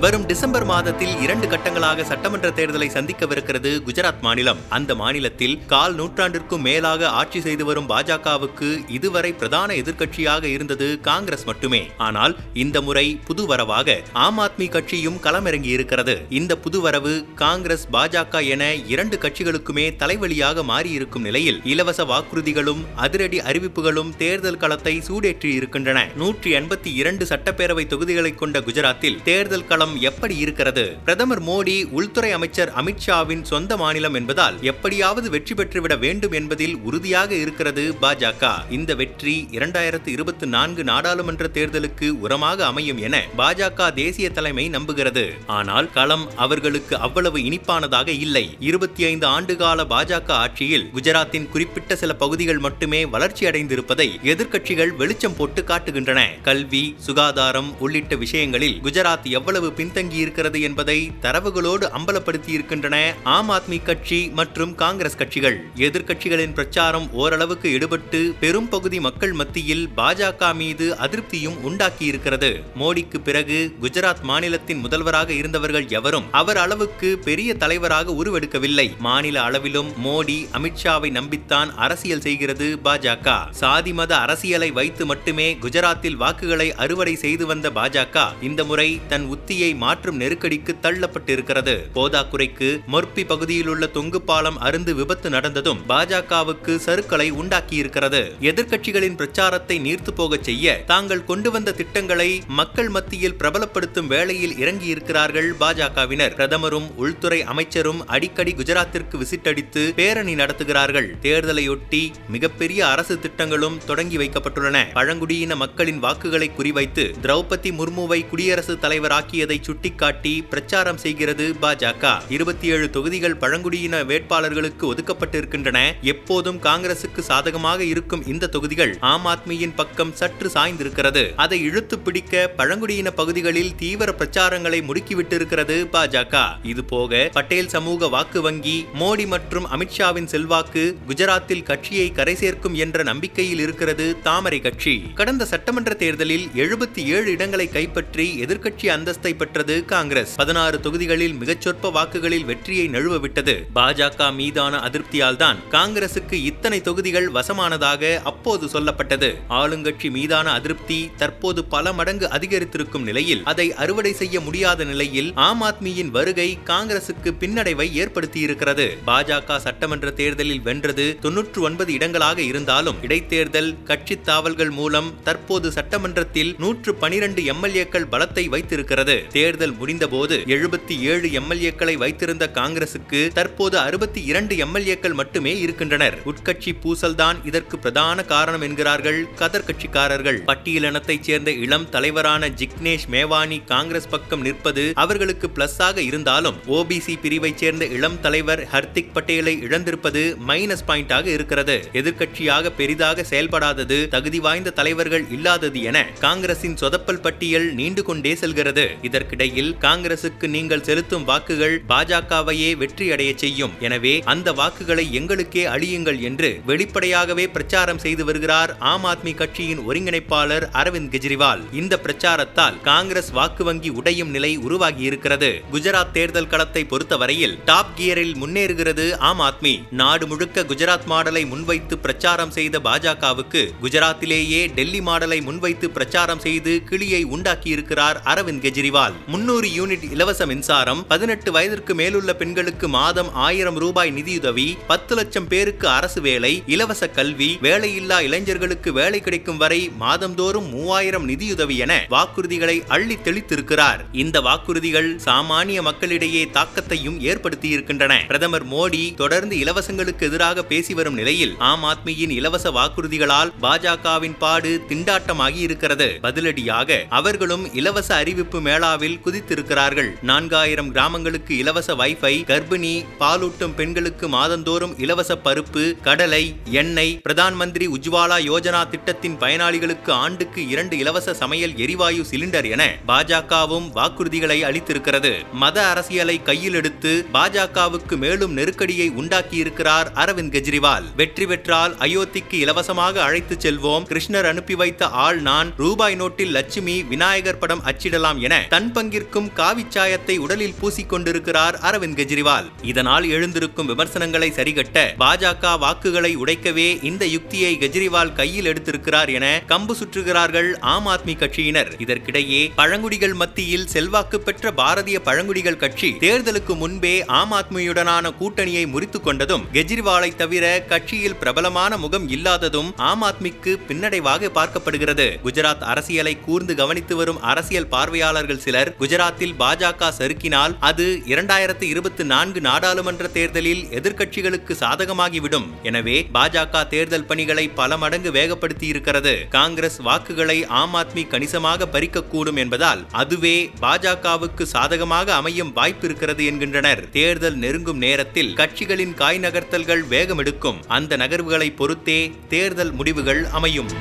வரும் டிசம்பர் மாதத்தில் இரண்டு கட்டங்களாக சட்டமன்ற தேர்தலை சந்திக்கவிருக்கிறது குஜராத் மாநிலம். அந்த மாநிலத்தில் கால் நூற்றாண்டிற்கும் மேலாக ஆட்சி செய்து வரும் பாஜகவுக்கு இதுவரை பிரதான எதிர்க்கட்சியாக இருந்தது காங்கிரஸ் மட்டுமே. ஆனால் இந்த முறை புதுவரவாக ஆம் ஆத்மி கட்சியும் களமிறங்கி இருக்கிறது. இந்த புதுவரவு காங்கிரஸ் பாஜக என இரண்டு கட்சிகளுக்குமே தலைவலியாக மாறியிருக்கும் நிலையில் இலவச வாக்குறுதிகளும் அதிரடி அறிவிப்புகளும் தேர்தல் களத்தை சூடேற்றி இருக்கின்றன. நூற்றி எண்பத்தி இரண்டு சட்டப்பேரவை தொகுதிகளை கொண்ட குஜராத்தில் தேர்தல் களம் எப்படி இருக்கிறது? பிரதமர் மோடி உள்துறை அமைச்சர் அமித்ஷாவின் சொந்த மாநிலம் என்பதால் எப்படியாவது வெற்றி பெற்றுவிட வேண்டும் என்பதில் உறுதியாக இருக்கிறது பாஜக. இந்த வெற்றி இரண்டாயிரத்து இருபத்தி நான்கு நாடாளுமன்ற தேர்தலுக்கு உரமாக அமையும் என பாஜக தேசிய தலைமை நம்புகிறது. ஆனால் களம் அவர்களுக்கு அவ்வளவு இனிப்பானதாக இல்லை. இருபத்தி ஐந்து ஆண்டுகால பாஜக ஆட்சியில் குஜராத்தின் குறிப்பிட்ட சில பகுதிகள் மட்டுமே வளர்ச்சி அடைந்திருப்பதை எதிர்க்கட்சிகள் வெளிச்சம் போட்டு காட்டுகின்றன. கல்வி சுகாதாரம் உள்ளிட்ட விஷயங்களில் குஜராத் எவ்வளவு பின்தங்கி இருக்கிறது என்பதை தரவுகளோடு அம்பலப்படுத்தி இருக்கின்றன ஆம் ஆத்மி கட்சி மற்றும் காங்கிரஸ் கட்சிகள். எதிர்கட்சிகளின் பிரச்சாரம் ஓரளவுக்கு ஈடுபட்டு பெரும் பகுதி மக்கள் மத்தியில் பாஜக மீது அதிருப்தியும் உண்டாக்கி இருக்கிறது மோடிக்கு பிறகு குஜராத் மாநிலத்தின் முதல்வராக இருந்தவர்கள் எவரும் அவர் அளவுக்கு பெரிய தலைவராக உருவெடுக்கவில்லை. மாநில அளவிலும் மோடி அமித்ஷாவை நம்பித்தான் அரசியல் செய்கிறது பாஜக. சாதி மத அரசியலை வைத்து மட்டுமே குஜராத்தில் வாக்குகளை அறுவடை செய்து வந்த பாஜக இந்த முறை தன் உத்தியை மாற்றும் நெருக்கடிக்கு தள்ளப்பட்டிருக்கிறது. போதாக்குறைக்கு மொர்பி பகுதியில் உள்ள தொங்கு பாலம் அருந்து விபத்து நடந்ததும் பாஜகவுக்கு சருக்களை உண்டாக்கியிருக்கிறது. எதிர்க்கட்சிகளின் பிரச்சாரத்தை நீர்த்து போகச் செய்ய தாங்கள் கொண்டு வந்த திட்டங்களை மக்கள் மத்தியில் பிரபலப்படுத்தும் வேளையில் இறங்கியிருக்கிறார்கள் பாஜகவினர். பிரதமரும் உள்துறை அமைச்சரும் அடிக்கடி குஜராத்திற்கு விசிட் அடித்து பேரணி நடத்துகிறார்கள். தேர்தலையொட்டி மிகப்பெரிய அரசு திட்டங்களும் தொடங்கி வைக்கப்பட்டுள்ளன. பழங்குடியின மக்களின் வாக்குகளை குறிவைத்து திரௌபதி முர்முவை குடியரசுத் தலைவராக்கியதை சுட்டிக்காட்டி பிரச்சாரம் செய்கிறது பாஜக. இருபத்தி ஏழு தொகுதிகள் பழங்குடியின வேட்பாளர்களுக்கு ஒதுக்கப்பட்டிருக்கின்றன. எப்போதும் காங்கிரசுக்கு சாதகமாக இருக்கும் இந்த தொகுதிகள் ஆம் ஆத்மியின் பக்கம் சற்று சாய்ந்திருக்கிறது. அதை இழுத்து பிடிக்க பழங்குடியின பகுதிகளில் தீவிர பிரச்சாரங்களை முடுக்கிவிட்டிருக்கிறது பாஜக. இதுபோக பட்டேல் சமூக வாக்கு வங்கி மோடி மற்றும் அமித்ஷாவின் செல்வாக்கு குஜராத்தில் கட்சியை கரை சேர்க்கும் என்ற நம்பிக்கையில் இருக்கிறது தாமரை கட்சி. கடந்த சட்டமன்ற தேர்தலில் எழுபத்தி ஏழு இடங்களை கைப்பற்றி எதிர்க்கட்சி அந்தஸ்தை பெற்றது காங்கிரஸ். பதினாறு தொகுதிகளில் மிகச்சொற்ப வாக்குகளில் வெற்றியை நழுவவிட்டது. பாஜக மீதான அதிருப்தியால் தான் காங்கிரசுக்கு இத்தனை தொகுதிகள் வசமானதாக அப்போது சொல்லப்பட்டது. ஆளுங்கட்சி மீதான அதிருப்தி தற்போது பல மடங்கு அதிகரித்திருக்கும் நிலையில் அதை அறுவடை செய்ய முடியாத நிலையில் ஆம் ஆத்மியின் வருகை காங்கிரசுக்கு பின்னடைவை ஏற்படுத்தியிருக்கிறது. பாஜக சட்டமன்ற தேர்தலில் வென்றது தொன்னூற்று ஒன்பது இடங்களாக இருந்தாலும் இடைத்தேர்தல் கட்சி தாவல்கள் மூலம் தற்போது சட்டமன்றத்தில் நூற்று பனிரெண்டு எம்எல்ஏக்கள் பலத்தை வைத்திருக்கிறது. தேர்தல் முடிந்தபோது எழுபத்தி ஏழு எம்எல்ஏக்களை வைத்திருந்த காங்கிரசுக்கு தற்போது அறுபத்தி இரண்டு எம்எல்ஏக்கள் மட்டுமே இருக்கின்றனர். உட்கட்சி பூசல்தான் இதற்கு பிரதான காரணம் என்கிறார்கள் கதர் கட்சிக்காரர்கள் பட்டியலினத்தைச் சேர்ந்த இளம் தலைவரான ஜிக்னேஷ் மேவானி காங்கிரஸ் பக்கம் நிற்பது அவர்களுக்கு பிளஸ் ஆக இருந்தாலும் ஓபிசி பிரிவைச் சேர்ந்த இளம் தலைவர் ஹர்திக் பட்டேலை இழந்திருப்பது மைனஸ் பாயிண்டாக இருக்கிறது. எதிர்கட்சியாக பெரிதாக செயல்படாதது தகுதி வாய்ந்த தலைவர்கள் இல்லாதது என காங்கிரசின் சொதப்பல் பட்டியல் நீண்டு கொண்டே செல்கிறது. இதற்கு இதற்கிடையில் காங்கிரசுக்கு நீங்கள் செலுத்தும் வாக்குகள் பாஜகவையே வெற்றியடைய செய்யும். எனவே அந்த வாக்குகளை எங்களுக்கே அழியுங்கள் என்று வெளிப்படையாகவே பிரச்சாரம் செய்து வருகிறார் ஆம் ஆத்மி கட்சியின் ஒருங்கிணைப்பாளர் அரவிந்த் கெஜ்ரிவால். இந்த பிரச்சாரத்தால் காங்கிரஸ் வாக்கு வங்கி உடையும் நிலை உருவாகி இருக்கிறது குஜராத் தேர்தல் களத்தை பொறுத்தவரையில் டாப் கியரில் முன்னேறுகிறது ஆம் ஆத்மி. நாடு முழுக்க குஜராத் மாடலை முன்வைத்து பிரச்சாரம் செய்த பாஜகவுக்கு குஜராத்திலேயே டெல்லி மாடலை முன்வைத்து பிரச்சாரம் செய்து கிளியை உண்டாக்கியிருக்கிறார் அரவிந்த் கெஜ்ரிவால். பால் முன்னூறு யூனிட் இலவச மின்சாரம் பதினெட்டு வயதிற்கு மேலுள்ள பெண்களுக்கு மாதம் ஆயிரம் ரூபாய் நிதியுதவி பத்து லட்சம் பேருக்கு அரசு வேலை இலவச கல்வி வேலையில்லா இளைஞர்களுக்கு வேலை கிடைக்கும் வரை மாதந்தோறும் மூவாயிரம் நிதியுதவி என வாக்குறுதிகளை அள்ளி தெளித்திருக்கிறார். இந்த வாக்குறுதிகள் சாமானிய மக்களிடையே தாக்கத்தையும் ஏற்படுத்தியிருக்கின்றன. பிரதமர் மோடி தொடர்ந்து இலவசங்களுக்கு எதிராக பேசி வரும் நிலையில் ஆம் ஆத்மியின் இலவச வாக்குறுதிகளால் பாஜகவின் பாடு திண்டாட்டமாகி இருக்கிறது பதிலடியாக அவர்களும் இலவச அறிவிப்பு மேளாவை பாஜகவில் குதித்திருக்கிறார்கள். நான்காயிரம் கிராமங்களுக்கு இலவச வைஃபை கர்ப்பிணி பாலூட்டும் பெண்களுக்கு மாதந்தோறும் இலவச பருப்பு கடலை எண்ணெய் பிரதான் மந்திரி உஜ்வாலா யோஜனா திட்டத்தின் பயனாளிகளுக்கு ஆண்டுக்கு இரண்டு இலவச சமையல் எரிவாயு சிலிண்டர் என பாஜகவும் வாக்குறுதிகளை அளித்திருக்கிறது. மத அரசியலை கையில் எடுத்து பாஜகவுக்கு மேலும் நெருக்கடியை உண்டாக்கியிருக்கிறார் அரவிந்த் கெஜ்ரிவால். வெற்றி பெற்றால் அயோத்திக்கு இலவசமாக அழைத்துச் செல்வோம். கிருஷ்ணர் அனுப்பி வைத்த ஆள் நான். ரூபாய் நோட்டில் லட்சுமி விநாயகர் படம் அச்சிடலாம் என தன் பங்கிற்கும் காவிச்சாயத்தை உடலில் பூசிக்கொண்டிருக்கிறார் அரவிந்த் கெஜ்ரிவால். இதனால் எழுந்திருக்கும் விமர்சனங்களை சரிகட்ட பாஜக வாக்குகளை உடைக்கவே இந்த யுக்தியை கெஜ்ரிவால் கையில் எடுத்திருக்கிறார் என கம்பு சுற்றுகிறார்கள் ஆம் ஆத்மி கட்சியினர். இதற்கிடையே பழங்குடிகள் மத்தியில் செல்வாக்கு பெற்ற பாரதிய பழங்குடிகள் கட்சி தேர்தலுக்கு முன்பே ஆம் ஆத்மியுடனான கூட்டணியை முறித்துக் கொண்டதும் கெஜ்ரிவாலை தவிர கட்சியில் பிரபலமான முகம் இல்லாததும் ஆம் ஆத்மிக்கு பின்னடைவாக பார்க்கப்படுகிறது. குஜராத் அரசியலை கூர்ந்து கவனித்து வரும் அரசியல் பார்வையாளர்கள் சிலர் குஜராத்தில் பாஜக சறுக்கினால் அது இரண்டாயிரத்து இருபத்தி நான்கு நாடாளுமன்ற தேர்தலில் எதிர்க்கட்சிகளுக்கு சாதகமாகிவிடும். எனவே பாஜக தேர்தல் பணிகளை பல மடங்கு வேகப்படுத்தி இருக்கிறது காங்கிரஸ் வாக்குகளை ஆம் ஆத்மி கணிசமாக பறிக்கக்கூடும் என்பதால் அதுவே பாஜகவுக்கு சாதகமாக அமையும் வாய்ப்பு இருக்கிறது என்கின்றனர். தேர்தல் நெருங்கும் நேரத்தில் கட்சிகளின் காய் நகர்த்தல்கள் வேகமெடுக்கும். அந்த நகர்வுகளை பொறுத்தே தேர்தல் முடிவுகள் அமையும்.